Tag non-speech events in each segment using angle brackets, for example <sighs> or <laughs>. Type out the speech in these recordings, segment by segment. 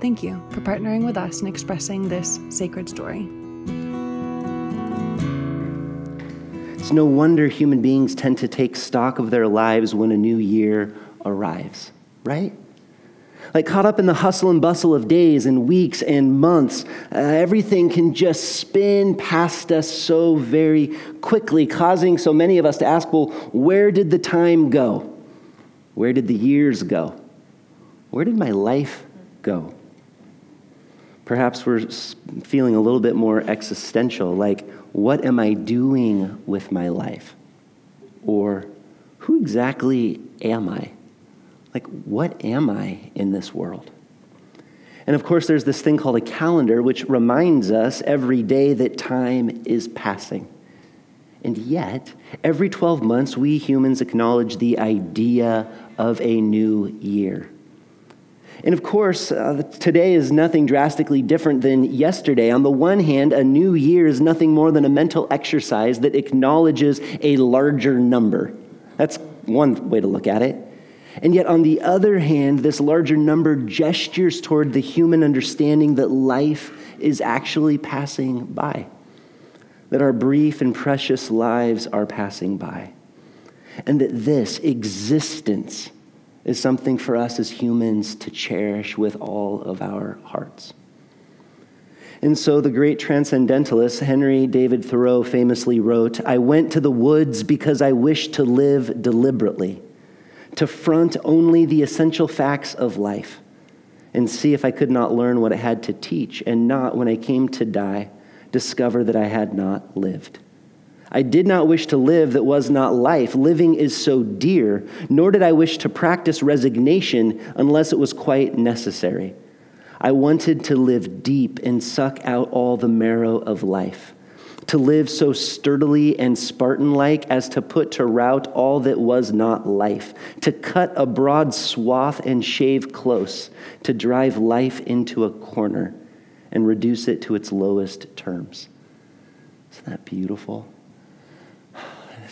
Thank you for partnering with us in expressing this sacred story. It's no wonder human beings tend to take stock of their lives when a new year arrives, right? Like caught up in the hustle and bustle of days and weeks and months, uh, everything can just spin past us so very quickly, causing so many of us to ask, well, where did the time go? Where did the years go? Where did my life go? Perhaps we're feeling a little bit more existential, like, what am I doing with my life? Or, who exactly am I? Like, what am I in this world? And of course, there's this thing called a calendar, which reminds us every day that time is passing. And yet, every 12 months, we humans acknowledge the idea of a new year. And of course, uh, today is nothing drastically different than yesterday. On the one hand, a new year is nothing more than a mental exercise that acknowledges a larger number. That's one way to look at it. And yet, on the other hand, this larger number gestures toward the human understanding that life is actually passing by, that our brief and precious lives are passing by, and that this existence is something for us as humans to cherish with all of our hearts. And so the great transcendentalist Henry David Thoreau famously wrote I went to the woods because I wished to live deliberately, to front only the essential facts of life, and see if I could not learn what it had to teach, and not, when I came to die, discover that I had not lived. I did not wish to live that was not life. Living is so dear, nor did I wish to practice resignation unless it was quite necessary. I wanted to live deep and suck out all the marrow of life, to live so sturdily and Spartan like as to put to rout all that was not life, to cut a broad swath and shave close, to drive life into a corner and reduce it to its lowest terms. Isn't that beautiful?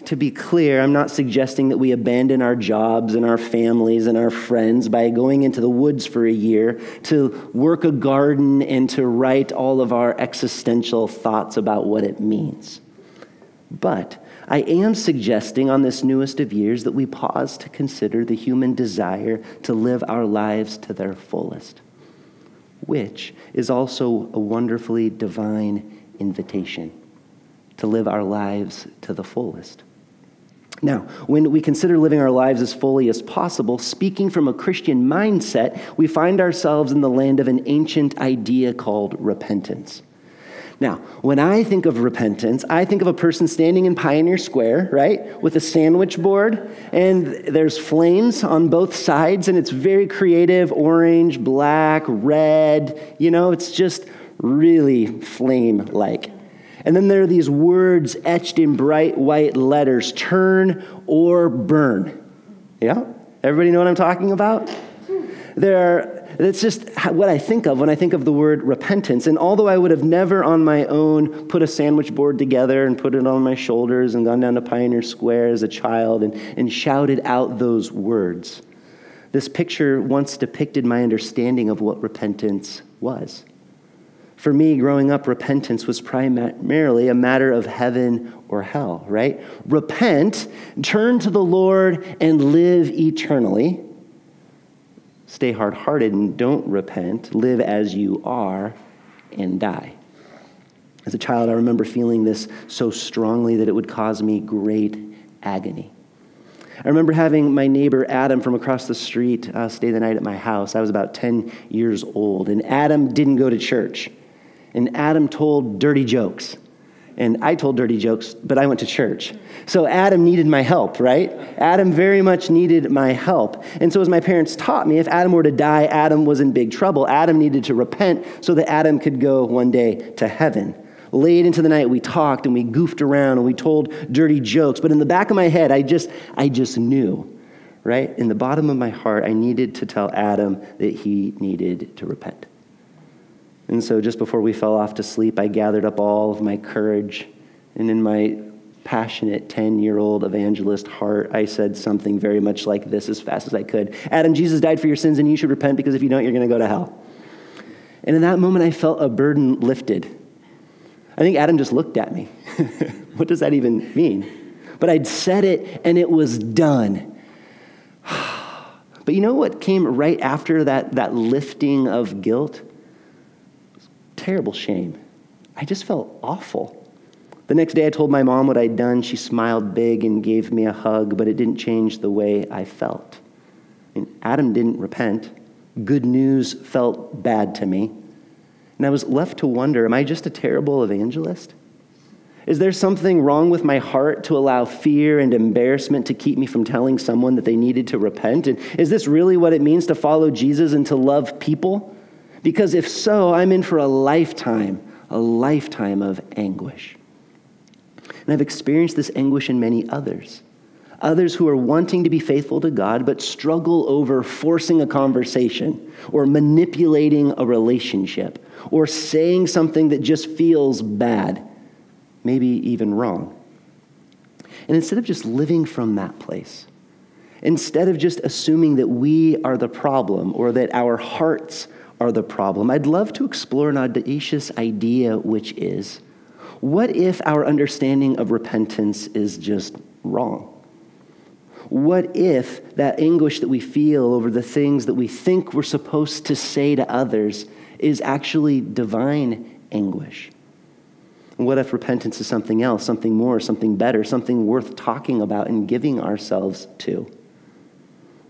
To be clear, I'm not suggesting that we abandon our jobs and our families and our friends by going into the woods for a year to work a garden and to write all of our existential thoughts about what it means. But I am suggesting on this newest of years that we pause to consider the human desire to live our lives to their fullest, which is also a wonderfully divine invitation to live our lives to the fullest. Now, when we consider living our lives as fully as possible, speaking from a Christian mindset, we find ourselves in the land of an ancient idea called repentance. Now, when I think of repentance, I think of a person standing in Pioneer Square, right, with a sandwich board, and there's flames on both sides, and it's very creative orange, black, red. You know, it's just really flame like. And then there are these words etched in bright white letters turn or burn. Yeah? Everybody know what I'm talking about? There, that's just what I think of when I think of the word repentance. And although I would have never on my own put a sandwich board together and put it on my shoulders and gone down to Pioneer Square as a child and, and shouted out those words, this picture once depicted my understanding of what repentance was. For me, growing up, repentance was primarily a matter of heaven or hell, right? Repent, turn to the Lord, and live eternally. Stay hard hearted and don't repent. Live as you are and die. As a child, I remember feeling this so strongly that it would cause me great agony. I remember having my neighbor Adam from across the street uh, stay the night at my house. I was about 10 years old, and Adam didn't go to church and Adam told dirty jokes. and I told dirty jokes, but I went to church. So Adam needed my help, right? Adam very much needed my help. And so, as my parents taught me, if Adam were to die, Adam was in big trouble. Adam needed to repent so that Adam could go one day to heaven. Late into the night, we talked and we goofed around and we told dirty jokes. But in the back of my head, I just, I just knew, right? In the bottom of my heart, I needed to tell Adam that he needed to repent. And so, just before we fell off to sleep, I gathered up all of my courage. And in my passionate 10 year old evangelist heart, I said something very much like this as fast as I could Adam, Jesus died for your sins, and you should repent because if you don't, you're going to go to hell. And in that moment, I felt a burden lifted. I think Adam just looked at me. <laughs> what does that even mean? But I'd said it, and it was done. <sighs> but you know what came right after that, that lifting of guilt? Terrible shame. I just felt awful. The next day, I told my mom what I'd done. She smiled big and gave me a hug, but it didn't change the way I felt. And Adam didn't repent. Good news felt bad to me. And I was left to wonder am I just a terrible evangelist? Is there something wrong with my heart to allow fear and embarrassment to keep me from telling someone that they needed to repent? And is this really what it means to follow Jesus and to love people? Because if so, I'm in for a lifetime, a lifetime of anguish. And I've experienced this anguish in many others. Others who are wanting to be faithful to God, but struggle over forcing a conversation or manipulating a relationship or saying something that just feels bad, maybe even wrong. And instead of just living from that place, instead of just assuming that we are the problem or that our hearts are the problem. I'd love to explore an audacious idea, which is what if our understanding of repentance is just wrong? What if that anguish that we feel over the things that we think we're supposed to say to others is actually divine anguish? What if repentance is something else, something more, something better, something worth talking about and giving ourselves to?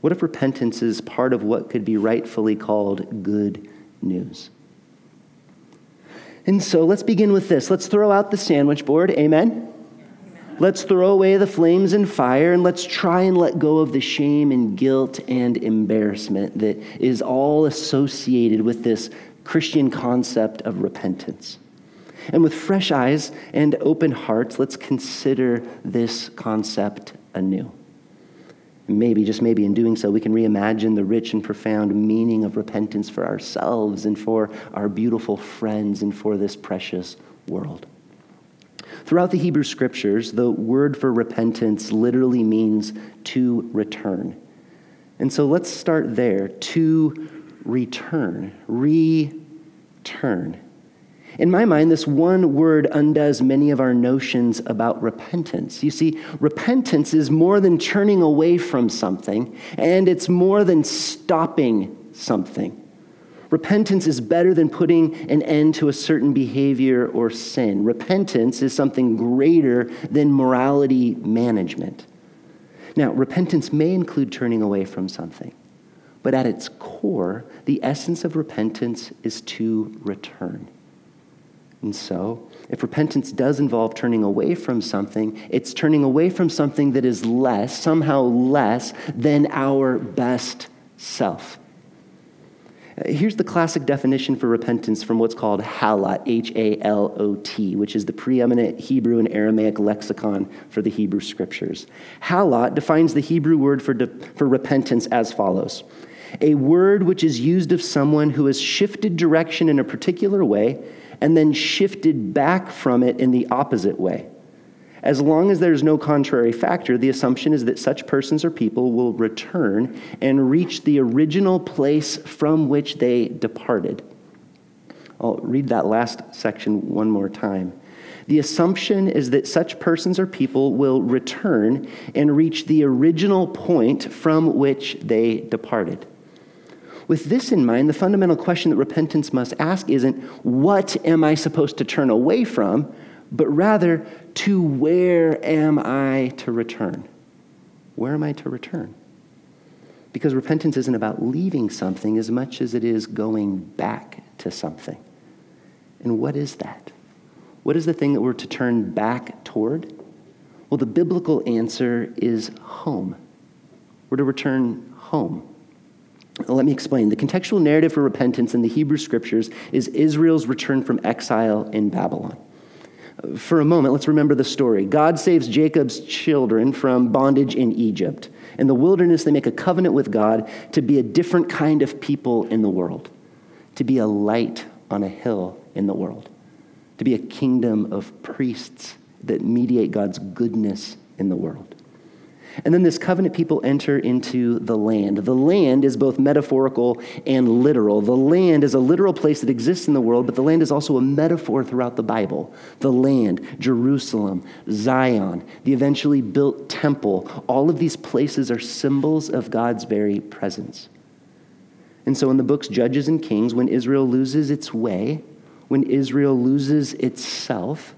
What if repentance is part of what could be rightfully called good news? And so let's begin with this. Let's throw out the sandwich board. Amen? Let's throw away the flames and fire and let's try and let go of the shame and guilt and embarrassment that is all associated with this Christian concept of repentance. And with fresh eyes and open hearts, let's consider this concept anew. Maybe, just maybe, in doing so, we can reimagine the rich and profound meaning of repentance for ourselves and for our beautiful friends and for this precious world. Throughout the Hebrew scriptures, the word for repentance literally means to return. And so let's start there to return, return. In my mind, this one word undoes many of our notions about repentance. You see, repentance is more than turning away from something, and it's more than stopping something. Repentance is better than putting an end to a certain behavior or sin. Repentance is something greater than morality management. Now, repentance may include turning away from something, but at its core, the essence of repentance is to return. And so, if repentance does involve turning away from something, it's turning away from something that is less, somehow less, than our best self. Uh, here's the classic definition for repentance from what's called halot, H A L O T, which is the preeminent Hebrew and Aramaic lexicon for the Hebrew scriptures. Halot defines the Hebrew word for, de- for repentance as follows a word which is used of someone who has shifted direction in a particular way and then shifted back from it in the opposite way. As long as there's no contrary factor, the assumption is that such persons or people will return and reach the original place from which they departed. I'll read that last section one more time. The assumption is that such persons or people will return and reach the original point from which they departed. With this in mind, the fundamental question that repentance must ask isn't, what am I supposed to turn away from, but rather, to where am I to return? Where am I to return? Because repentance isn't about leaving something as much as it is going back to something. And what is that? What is the thing that we're to turn back toward? Well, the biblical answer is home. We're to return home. Let me explain. The contextual narrative for repentance in the Hebrew scriptures is Israel's return from exile in Babylon. For a moment, let's remember the story. God saves Jacob's children from bondage in Egypt. In the wilderness, they make a covenant with God to be a different kind of people in the world, to be a light on a hill in the world, to be a kingdom of priests that mediate God's goodness in the world. And then this covenant people enter into the land. The land is both metaphorical and literal. The land is a literal place that exists in the world, but the land is also a metaphor throughout the Bible. The land, Jerusalem, Zion, the eventually built temple, all of these places are symbols of God's very presence. And so in the books Judges and Kings, when Israel loses its way, when Israel loses itself,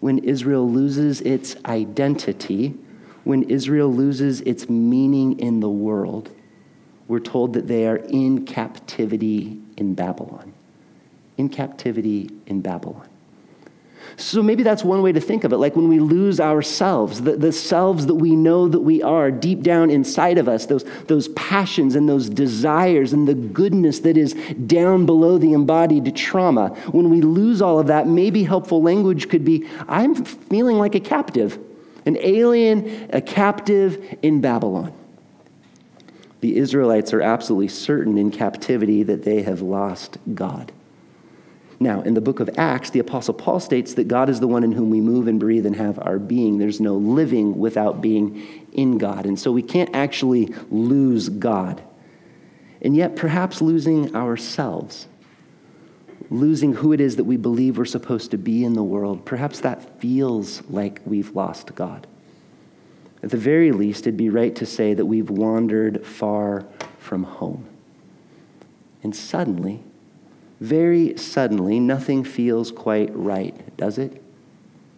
when Israel loses its identity, when Israel loses its meaning in the world, we're told that they are in captivity in Babylon. In captivity in Babylon. So maybe that's one way to think of it, like when we lose ourselves, the, the selves that we know that we are deep down inside of us, those, those passions and those desires and the goodness that is down below the embodied trauma. When we lose all of that, maybe helpful language could be I'm feeling like a captive an alien, a captive in Babylon. The Israelites are absolutely certain in captivity that they have lost God. Now, in the book of Acts, the Apostle Paul states that God is the one in whom we move and breathe and have our being. There's no living without being in God. And so we can't actually lose God. And yet, perhaps losing ourselves losing who it is that we believe we're supposed to be in the world, perhaps that feels like we've lost God. At the very least, it'd be right to say that we've wandered far from home. And suddenly, very suddenly, nothing feels quite right, does it?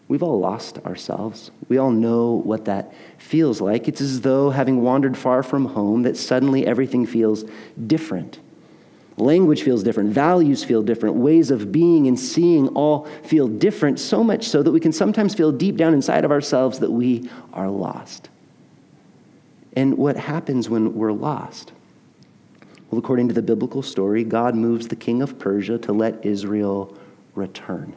We've all lost ourselves. We all know what that feels like. It's as though, having wandered far from home, that suddenly everything feels different. Language feels different, values feel different, ways of being and seeing all feel different, so much so that we can sometimes feel deep down inside of ourselves that we are lost. And what happens when we're lost? Well, according to the biblical story, God moves the king of Persia to let Israel return.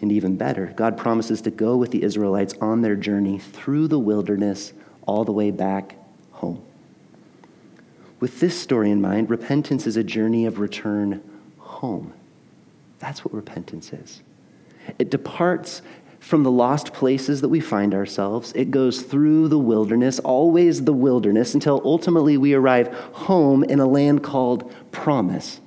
And even better, God promises to go with the Israelites on their journey through the wilderness all the way back home. With this story in mind, repentance is a journey of return home. That's what repentance is. It departs from the lost places that we find ourselves. It goes through the wilderness, always the wilderness, until ultimately we arrive home in a land called promise.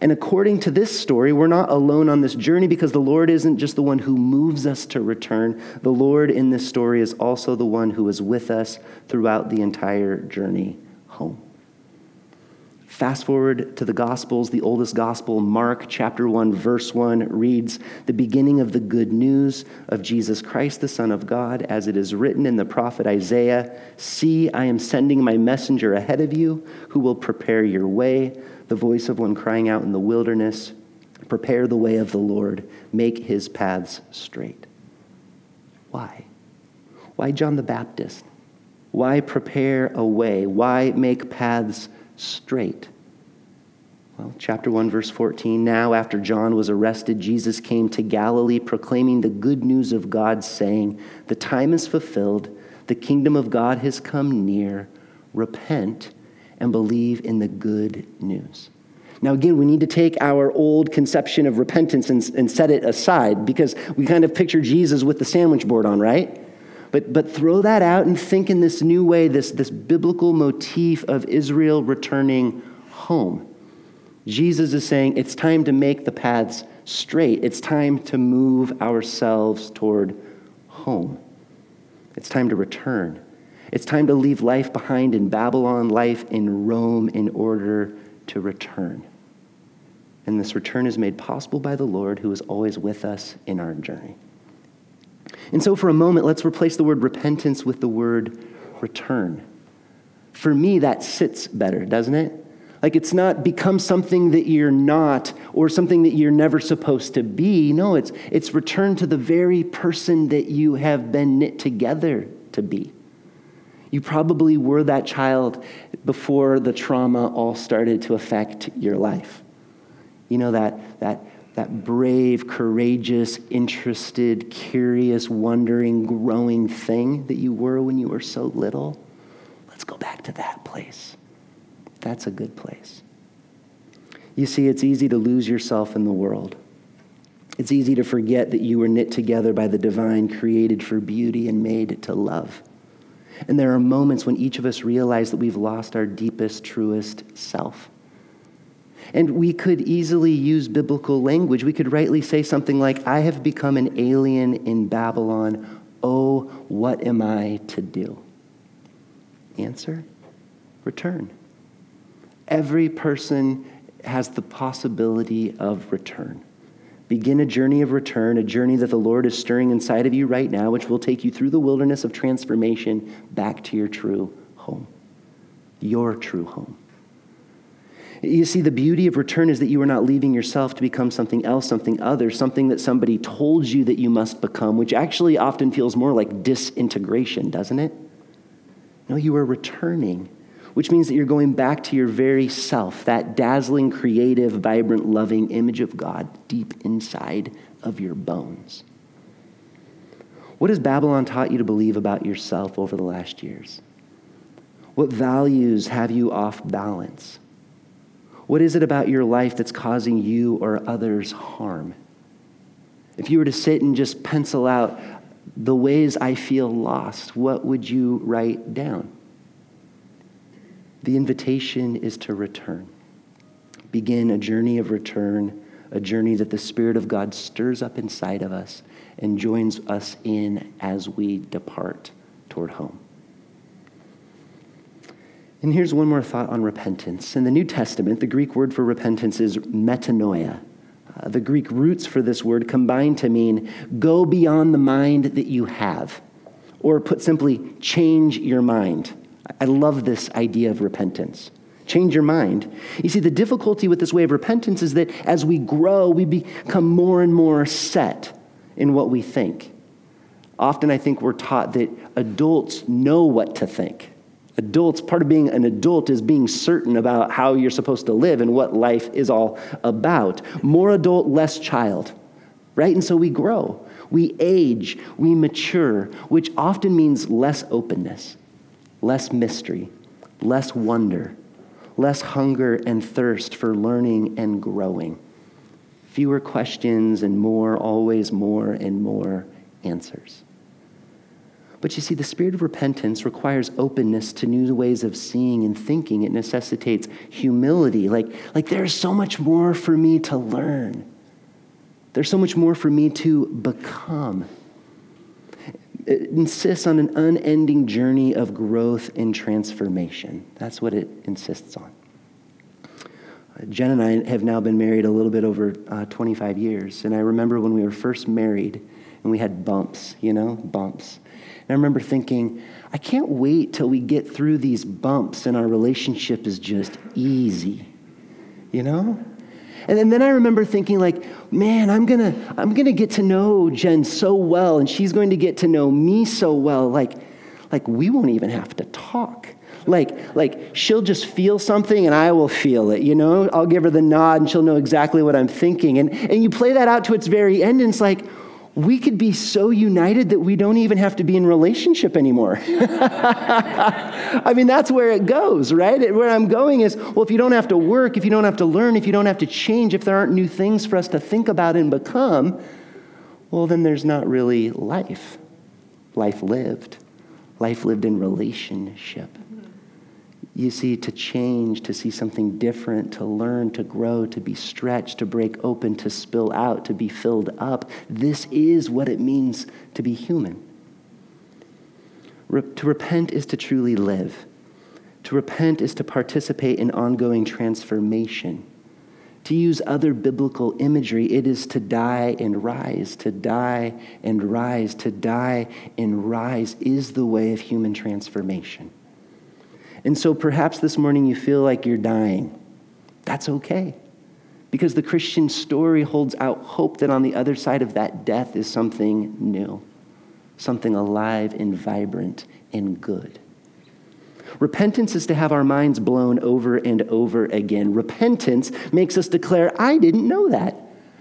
And according to this story, we're not alone on this journey because the Lord isn't just the one who moves us to return. The Lord in this story is also the one who is with us throughout the entire journey home. Fast forward to the Gospels, the oldest Gospel, Mark chapter 1, verse 1 reads the beginning of the good news of Jesus Christ, the Son of God, as it is written in the prophet Isaiah See, I am sending my messenger ahead of you who will prepare your way, the voice of one crying out in the wilderness, Prepare the way of the Lord, make his paths straight. Why? Why John the Baptist? Why prepare a way? Why make paths straight? Well, chapter 1, verse 14. Now, after John was arrested, Jesus came to Galilee proclaiming the good news of God, saying, The time is fulfilled, the kingdom of God has come near. Repent and believe in the good news. Now, again, we need to take our old conception of repentance and, and set it aside because we kind of picture Jesus with the sandwich board on, right? But, but throw that out and think in this new way, this, this biblical motif of Israel returning home. Jesus is saying it's time to make the paths straight. It's time to move ourselves toward home. It's time to return. It's time to leave life behind in Babylon, life in Rome, in order to return. And this return is made possible by the Lord who is always with us in our journey. And so, for a moment, let's replace the word repentance with the word return. For me, that sits better, doesn't it? Like it's not become something that you're not or something that you're never supposed to be. No, it's, it's return to the very person that you have been knit together to be. You probably were that child before the trauma all started to affect your life. You know, that, that, that brave, courageous, interested, curious, wondering, growing thing that you were when you were so little? Let's go back to that place. That's a good place. You see, it's easy to lose yourself in the world. It's easy to forget that you were knit together by the divine, created for beauty and made to love. And there are moments when each of us realize that we've lost our deepest, truest self. And we could easily use biblical language. We could rightly say something like, I have become an alien in Babylon. Oh, what am I to do? Answer return. Every person has the possibility of return. Begin a journey of return, a journey that the Lord is stirring inside of you right now, which will take you through the wilderness of transformation back to your true home, your true home. You see, the beauty of return is that you are not leaving yourself to become something else, something other, something that somebody told you that you must become, which actually often feels more like disintegration, doesn't it? No, you are returning which means that you're going back to your very self, that dazzling, creative, vibrant, loving image of God deep inside of your bones. What has Babylon taught you to believe about yourself over the last years? What values have you off balance? What is it about your life that's causing you or others harm? If you were to sit and just pencil out the ways I feel lost, what would you write down? The invitation is to return. Begin a journey of return, a journey that the Spirit of God stirs up inside of us and joins us in as we depart toward home. And here's one more thought on repentance. In the New Testament, the Greek word for repentance is metanoia. Uh, the Greek roots for this word combine to mean go beyond the mind that you have, or put simply, change your mind. I love this idea of repentance. Change your mind. You see, the difficulty with this way of repentance is that as we grow, we become more and more set in what we think. Often, I think we're taught that adults know what to think. Adults, part of being an adult is being certain about how you're supposed to live and what life is all about. More adult, less child, right? And so we grow, we age, we mature, which often means less openness less mystery, less wonder, less hunger and thirst for learning and growing, fewer questions and more, always more and more answers. But you see, the spirit of repentance requires openness to new ways of seeing and thinking. It necessitates humility. Like, like there's so much more for me to learn. There's so much more for me to become. It insists on an unending journey of growth and transformation. That's what it insists on. Uh, Jen and I have now been married a little bit over uh, 25 years. And I remember when we were first married and we had bumps, you know, bumps. And I remember thinking, I can't wait till we get through these bumps and our relationship is just easy, you know? And then I remember thinking, like, man, I'm gonna, I'm gonna get to know Jen so well, and she's going to get to know me so well. Like, like we won't even have to talk. Like, like she'll just feel something and I will feel it, you know? I'll give her the nod and she'll know exactly what I'm thinking. And, and you play that out to its very end, and it's like, we could be so united that we don't even have to be in relationship anymore. <laughs> I mean, that's where it goes, right? Where I'm going is, well, if you don't have to work, if you don't have to learn, if you don't have to change, if there aren't new things for us to think about and become, well, then there's not really life. Life lived. Life lived in relationship you see, to change, to see something different, to learn, to grow, to be stretched, to break open, to spill out, to be filled up. This is what it means to be human. Re- to repent is to truly live. To repent is to participate in ongoing transformation. To use other biblical imagery, it is to die and rise. To die and rise. To die and rise is the way of human transformation. And so perhaps this morning you feel like you're dying. That's okay. Because the Christian story holds out hope that on the other side of that death is something new, something alive and vibrant and good. Repentance is to have our minds blown over and over again. Repentance makes us declare, I didn't know that.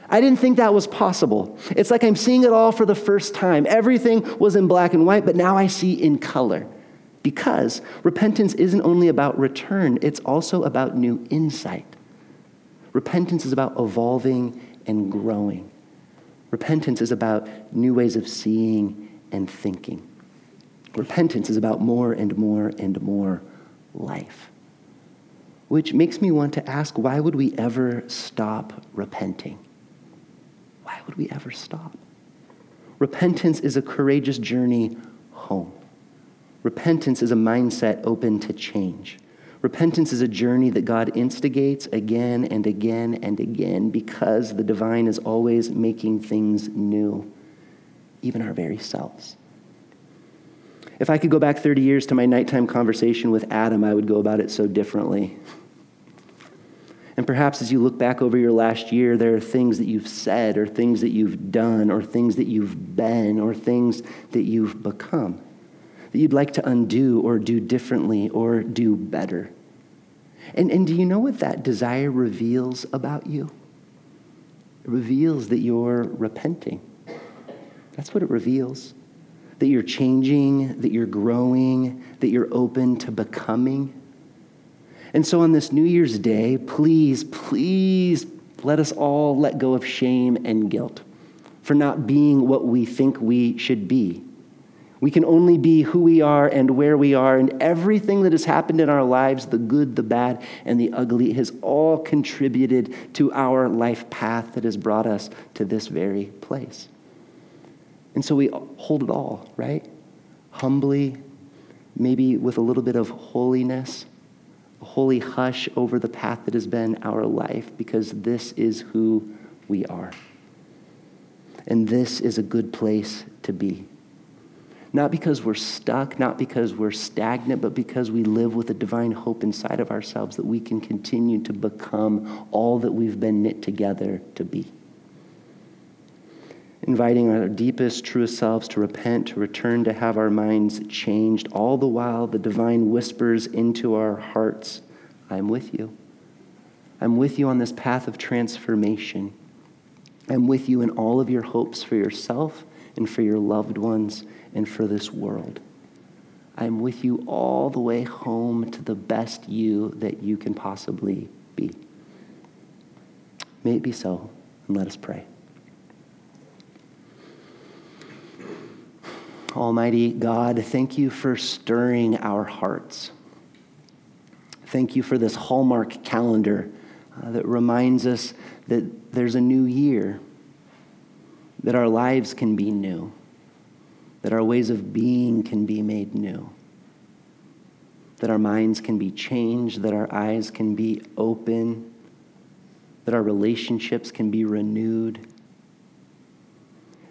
I didn't think that was possible. It's like I'm seeing it all for the first time. Everything was in black and white, but now I see in color. Because repentance isn't only about return, it's also about new insight. Repentance is about evolving and growing. Repentance is about new ways of seeing and thinking. Repentance is about more and more and more life. Which makes me want to ask why would we ever stop repenting? Why would we ever stop? Repentance is a courageous journey home. Repentance is a mindset open to change. Repentance is a journey that God instigates again and again and again because the divine is always making things new, even our very selves. If I could go back 30 years to my nighttime conversation with Adam, I would go about it so differently. And perhaps as you look back over your last year, there are things that you've said, or things that you've done, or things that you've been, or things that you've become that you'd like to undo, or do differently, or do better. And, and do you know what that desire reveals about you? It reveals that you're repenting. That's what it reveals that you're changing, that you're growing, that you're open to becoming. And so on this New Year's Day, please, please let us all let go of shame and guilt for not being what we think we should be. We can only be who we are and where we are, and everything that has happened in our lives the good, the bad, and the ugly has all contributed to our life path that has brought us to this very place. And so we hold it all, right? Humbly, maybe with a little bit of holiness, a holy hush over the path that has been our life, because this is who we are. And this is a good place to be. Not because we're stuck, not because we're stagnant, but because we live with a divine hope inside of ourselves that we can continue to become all that we've been knit together to be inviting our deepest, truest selves to repent, to return, to have our minds changed. All the while, the divine whispers into our hearts, I'm with you. I'm with you on this path of transformation. I'm with you in all of your hopes for yourself and for your loved ones and for this world. I'm with you all the way home to the best you that you can possibly be. May it be so, and let us pray. Almighty God, thank you for stirring our hearts. Thank you for this Hallmark calendar uh, that reminds us that there's a new year, that our lives can be new, that our ways of being can be made new, that our minds can be changed, that our eyes can be open, that our relationships can be renewed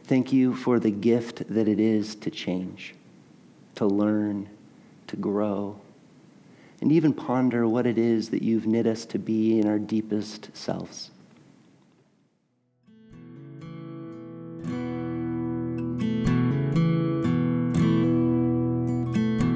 Thank you for the gift that it is to change, to learn, to grow, and even ponder what it is that you've knit us to be in our deepest selves.